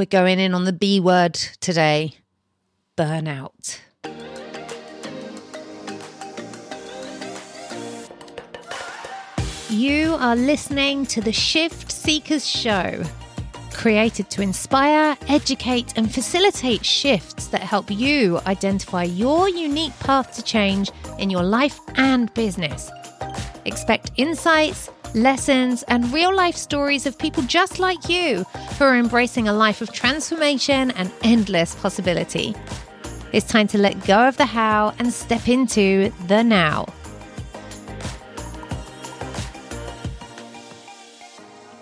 We're going in on the B word today burnout. You are listening to the Shift Seekers Show, created to inspire, educate, and facilitate shifts that help you identify your unique path to change in your life and business. Expect insights, lessons, and real life stories of people just like you who are embracing a life of transformation and endless possibility. It's time to let go of the how and step into the now.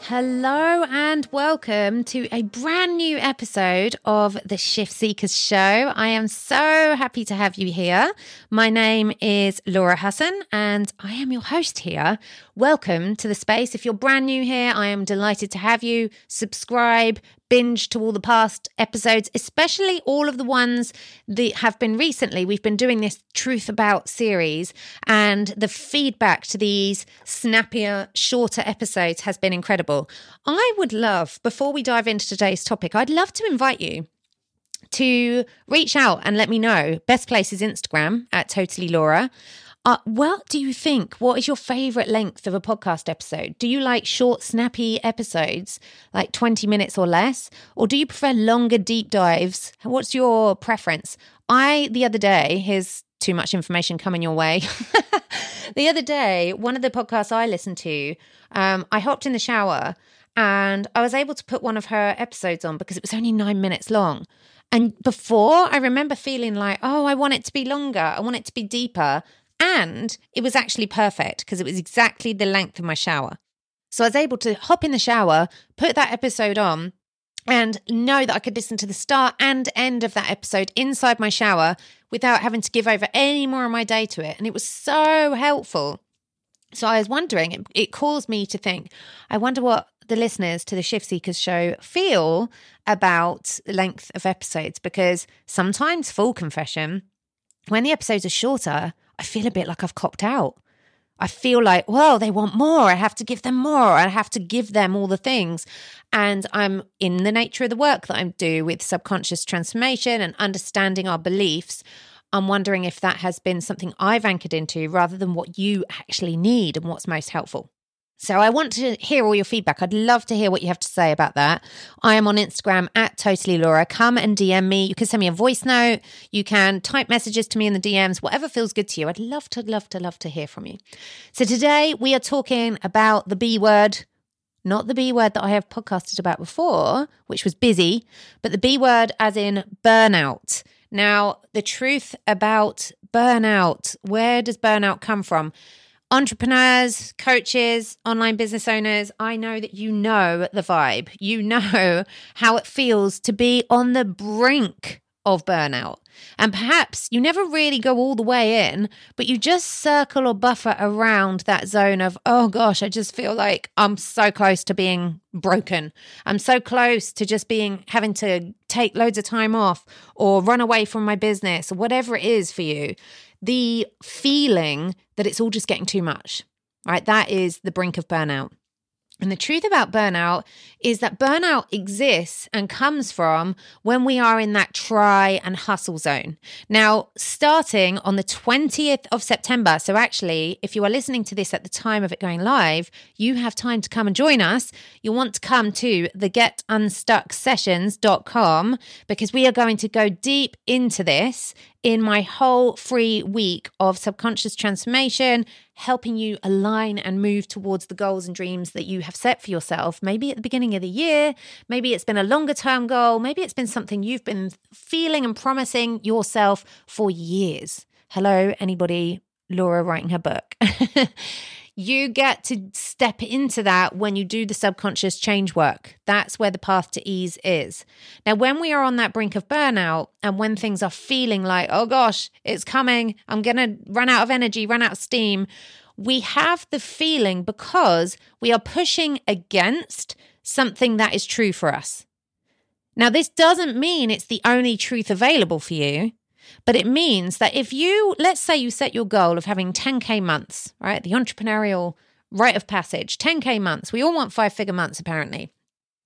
Hello and welcome to a brand new episode of the Shift Seekers Show. I am so happy to have you here. My name is Laura Hassan and I am your host here. Welcome to the space. If you're brand new here, I am delighted to have you. Subscribe, binge to all the past episodes, especially all of the ones that have been recently. We've been doing this Truth About series, and the feedback to these snappier, shorter episodes has been incredible. I would love, before we dive into today's topic, I'd love to invite you to reach out and let me know. Best place is Instagram at Totally Laura. Uh, what do you think? What is your favorite length of a podcast episode? Do you like short, snappy episodes, like 20 minutes or less? Or do you prefer longer deep dives? What's your preference? I, the other day, here's too much information coming your way. the other day, one of the podcasts I listened to, um, I hopped in the shower and I was able to put one of her episodes on because it was only nine minutes long. And before, I remember feeling like, oh, I want it to be longer. I want it to be deeper. And it was actually perfect because it was exactly the length of my shower. So I was able to hop in the shower, put that episode on, and know that I could listen to the start and end of that episode inside my shower without having to give over any more of my day to it. And it was so helpful. So I was wondering, it, it caused me to think, I wonder what the listeners to the Shift Seekers show feel about length of episodes because sometimes, full confession, when the episodes are shorter, I feel a bit like I've copped out. I feel like, well, they want more. I have to give them more. I have to give them all the things. And I'm in the nature of the work that I do with subconscious transformation and understanding our beliefs. I'm wondering if that has been something I've anchored into rather than what you actually need and what's most helpful. So I want to hear all your feedback. I'd love to hear what you have to say about that. I am on Instagram at totally Laura. Come and DM me. You can send me a voice note. You can type messages to me in the DMs, whatever feels good to you. I'd love to, love to, love to hear from you. So today we are talking about the B word, not the B word that I have podcasted about before, which was busy, but the B word as in burnout. Now, the truth about burnout, where does burnout come from? Entrepreneurs, coaches, online business owners, I know that you know the vibe. You know how it feels to be on the brink of burnout. And perhaps you never really go all the way in, but you just circle or buffer around that zone of, oh gosh, I just feel like I'm so close to being broken. I'm so close to just being having to take loads of time off or run away from my business or whatever it is for you the feeling that it's all just getting too much, right? That is the brink of burnout. And the truth about burnout is that burnout exists and comes from when we are in that try and hustle zone. Now, starting on the 20th of September, so actually, if you are listening to this at the time of it going live, you have time to come and join us. You'll want to come to the getunstucksessions.com because we are going to go deep into this in my whole free week of subconscious transformation, helping you align and move towards the goals and dreams that you have set for yourself. Maybe at the beginning of the year, maybe it's been a longer term goal, maybe it's been something you've been feeling and promising yourself for years. Hello, anybody? Laura writing her book. you get to step into that when you do the subconscious change work. That's where the path to ease is. Now, when we are on that brink of burnout and when things are feeling like, oh gosh, it's coming, I'm going to run out of energy, run out of steam, we have the feeling because we are pushing against something that is true for us. Now, this doesn't mean it's the only truth available for you. But it means that if you, let's say you set your goal of having 10K months, right? The entrepreneurial rite of passage, 10K months. We all want five figure months, apparently.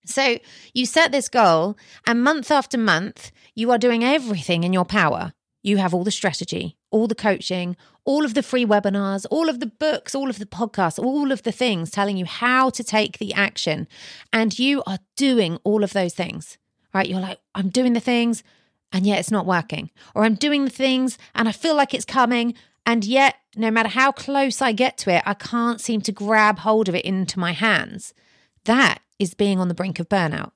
So you set this goal, and month after month, you are doing everything in your power. You have all the strategy, all the coaching, all of the free webinars, all of the books, all of the podcasts, all of the things telling you how to take the action. And you are doing all of those things, right? You're like, I'm doing the things, and yet it's not working. Or I'm doing the things, and I feel like it's coming, and yet no matter how close I get to it, I can't seem to grab hold of it into my hands. That is being on the brink of burnout.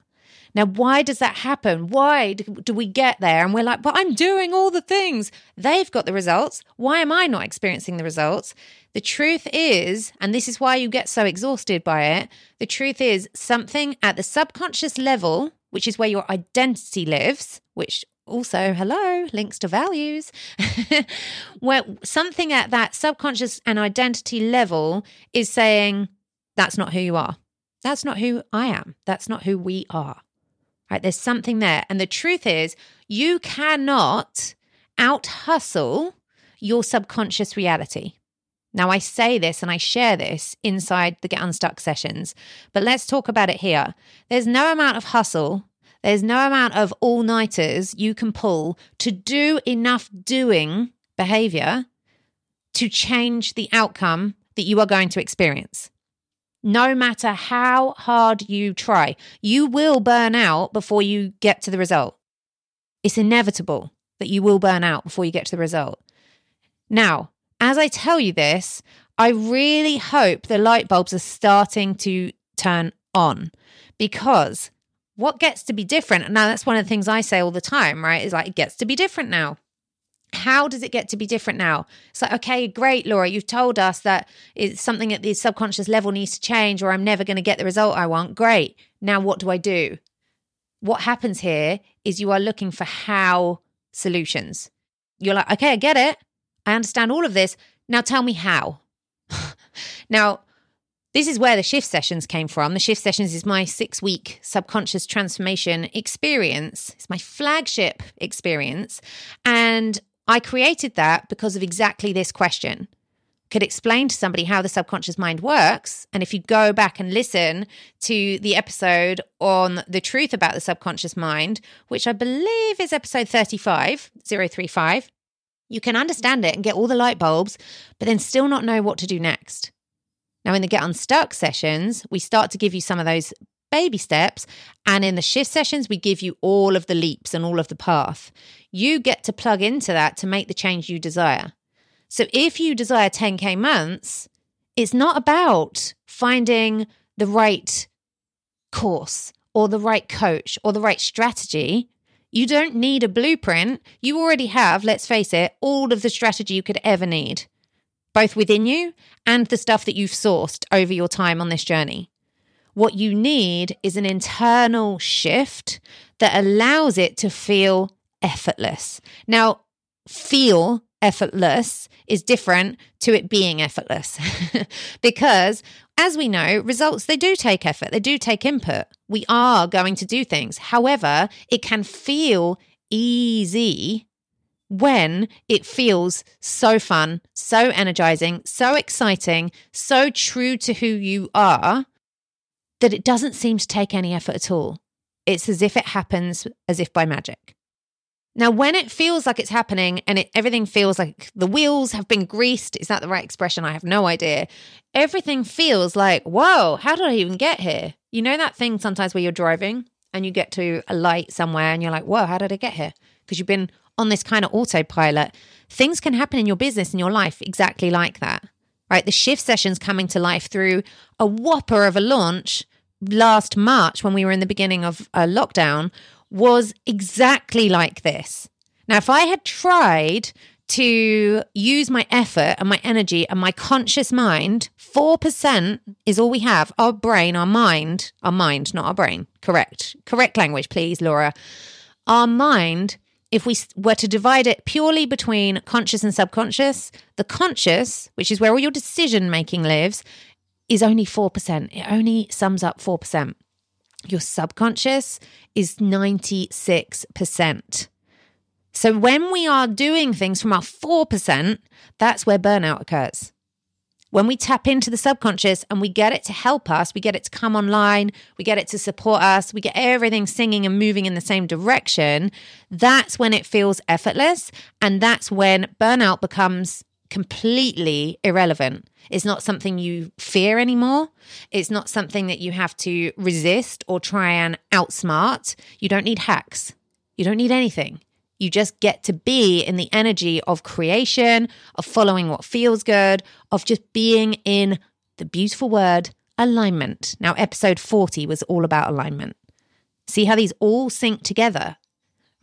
Now, why does that happen? Why do we get there and we're like, but I'm doing all the things? They've got the results. Why am I not experiencing the results? The truth is, and this is why you get so exhausted by it, the truth is something at the subconscious level, which is where your identity lives, which also, hello, links to values, where something at that subconscious and identity level is saying, that's not who you are. That's not who I am. That's not who we are right? There's something there. And the truth is, you cannot out hustle your subconscious reality. Now, I say this and I share this inside the Get Unstuck sessions, but let's talk about it here. There's no amount of hustle, there's no amount of all nighters you can pull to do enough doing behavior to change the outcome that you are going to experience no matter how hard you try. You will burn out before you get to the result. It's inevitable that you will burn out before you get to the result. Now, as I tell you this, I really hope the light bulbs are starting to turn on because what gets to be different, now that's one of the things I say all the time, right? Is like it gets to be different now how does it get to be different now? It's like, okay, great, Laura, you've told us that it's something at the subconscious level needs to change, or I'm never going to get the result I want. Great. Now, what do I do? What happens here is you are looking for how solutions. You're like, okay, I get it. I understand all of this. Now tell me how. now, this is where the shift sessions came from. The shift sessions is my six week subconscious transformation experience. It's my flagship experience. And I created that because of exactly this question. Could explain to somebody how the subconscious mind works. And if you go back and listen to the episode on the truth about the subconscious mind, which I believe is episode 35, 035, you can understand it and get all the light bulbs, but then still not know what to do next. Now, in the Get Unstuck sessions, we start to give you some of those baby steps. And in the shift sessions, we give you all of the leaps and all of the path. You get to plug into that to make the change you desire. So if you desire 10K months, it's not about finding the right course or the right coach or the right strategy. You don't need a blueprint. You already have, let's face it, all of the strategy you could ever need, both within you and the stuff that you've sourced over your time on this journey. What you need is an internal shift that allows it to feel effortless. Now, feel effortless is different to it being effortless because as we know results they do take effort they do take input we are going to do things however it can feel easy when it feels so fun so energizing so exciting so true to who you are that it doesn't seem to take any effort at all. It's as if it happens as if by magic. Now, when it feels like it's happening and it, everything feels like the wheels have been greased, is that the right expression? I have no idea. Everything feels like, whoa, how did I even get here? You know that thing sometimes where you're driving and you get to a light somewhere and you're like, whoa, how did I get here? Because you've been on this kind of autopilot. Things can happen in your business and your life exactly like that right? The shift sessions coming to life through a whopper of a launch last March when we were in the beginning of a lockdown was exactly like this. Now, if I had tried to use my effort and my energy and my conscious mind, 4% is all we have. Our brain, our mind, our mind, not our brain. Correct. Correct language, please, Laura. Our mind if we were to divide it purely between conscious and subconscious, the conscious, which is where all your decision making lives, is only 4%. It only sums up 4%. Your subconscious is 96%. So when we are doing things from our 4%, that's where burnout occurs. When we tap into the subconscious and we get it to help us, we get it to come online, we get it to support us, we get everything singing and moving in the same direction, that's when it feels effortless. And that's when burnout becomes completely irrelevant. It's not something you fear anymore. It's not something that you have to resist or try and outsmart. You don't need hacks. You don't need anything. You just get to be in the energy of creation, of following what feels good, of just being in the beautiful word alignment. Now, episode 40 was all about alignment. See how these all sync together,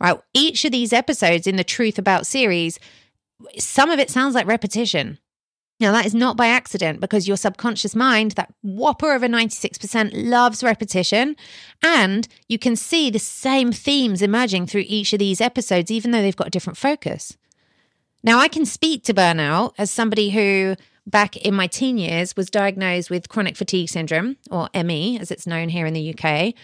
right? Each of these episodes in the Truth About series, some of it sounds like repetition. Now, that is not by accident because your subconscious mind, that whopper of a 96%, loves repetition. And you can see the same themes emerging through each of these episodes, even though they've got a different focus. Now, I can speak to burnout as somebody who, back in my teen years, was diagnosed with chronic fatigue syndrome, or ME, as it's known here in the UK.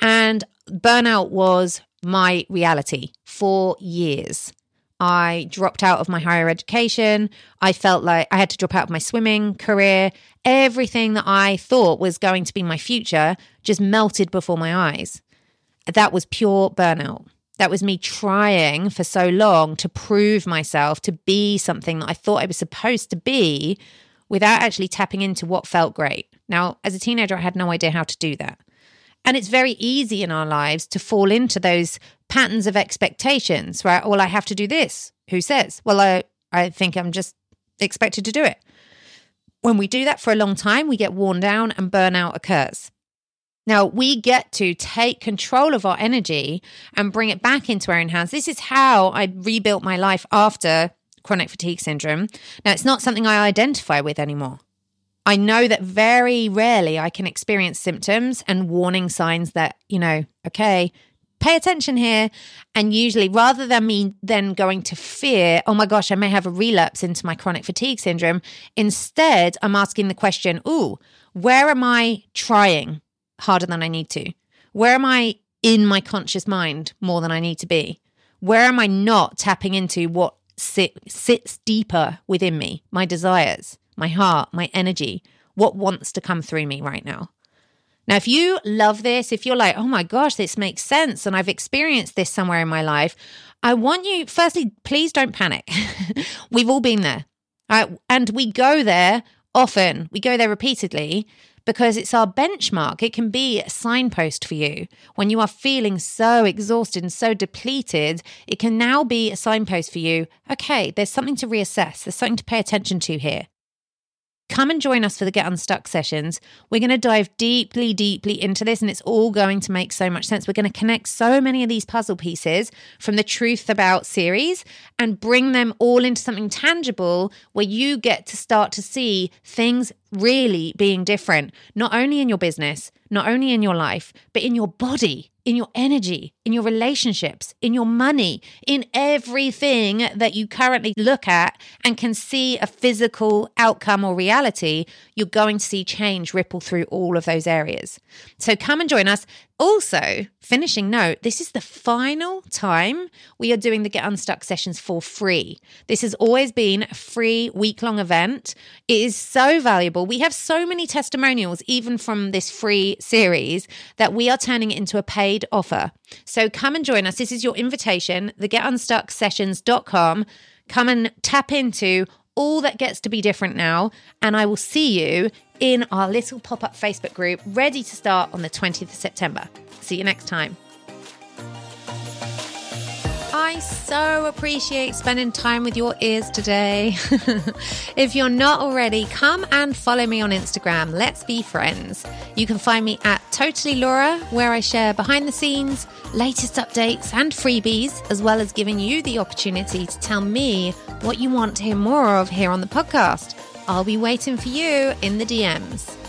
And burnout was my reality for years. I dropped out of my higher education. I felt like I had to drop out of my swimming career. Everything that I thought was going to be my future just melted before my eyes. That was pure burnout. That was me trying for so long to prove myself to be something that I thought I was supposed to be without actually tapping into what felt great. Now, as a teenager, I had no idea how to do that. And it's very easy in our lives to fall into those patterns of expectations, right? Well, I have to do this. Who says? Well, I, I think I'm just expected to do it. When we do that for a long time, we get worn down and burnout occurs. Now, we get to take control of our energy and bring it back into our own hands. This is how I rebuilt my life after chronic fatigue syndrome. Now, it's not something I identify with anymore. I know that very rarely I can experience symptoms and warning signs that, you know, okay, pay attention here. And usually, rather than me then going to fear, oh my gosh, I may have a relapse into my chronic fatigue syndrome, instead, I'm asking the question, ooh, where am I trying harder than I need to? Where am I in my conscious mind more than I need to be? Where am I not tapping into what sit, sits deeper within me, my desires? My heart, my energy, what wants to come through me right now. Now, if you love this, if you're like, oh my gosh, this makes sense, and I've experienced this somewhere in my life, I want you, firstly, please don't panic. We've all been there. Right? And we go there often, we go there repeatedly because it's our benchmark. It can be a signpost for you. When you are feeling so exhausted and so depleted, it can now be a signpost for you. Okay, there's something to reassess, there's something to pay attention to here. Come and join us for the Get Unstuck sessions. We're going to dive deeply, deeply into this, and it's all going to make so much sense. We're going to connect so many of these puzzle pieces from the Truth About series and bring them all into something tangible where you get to start to see things really being different, not only in your business, not only in your life, but in your body in your energy, in your relationships, in your money, in everything that you currently look at and can see a physical outcome or reality, you're going to see change ripple through all of those areas. So come and join us. Also, finishing note, this is the final time we are doing the Get Unstuck sessions for free. This has always been a free week long event. It is so valuable. We have so many testimonials, even from this free series, that we are turning it into a paid offer. So come and join us. This is your invitation, the getunstucksessions.com. Come and tap into all that gets to be different now. And I will see you in our little pop up Facebook group ready to start on the 20th of September. See you next time. I so appreciate spending time with your ears today. if you're not already, come and follow me on Instagram. Let's be friends. You can find me at Totally Laura, where I share behind the scenes, latest updates, and freebies, as well as giving you the opportunity to tell me what you want to hear more of here on the podcast. I'll be waiting for you in the DMs.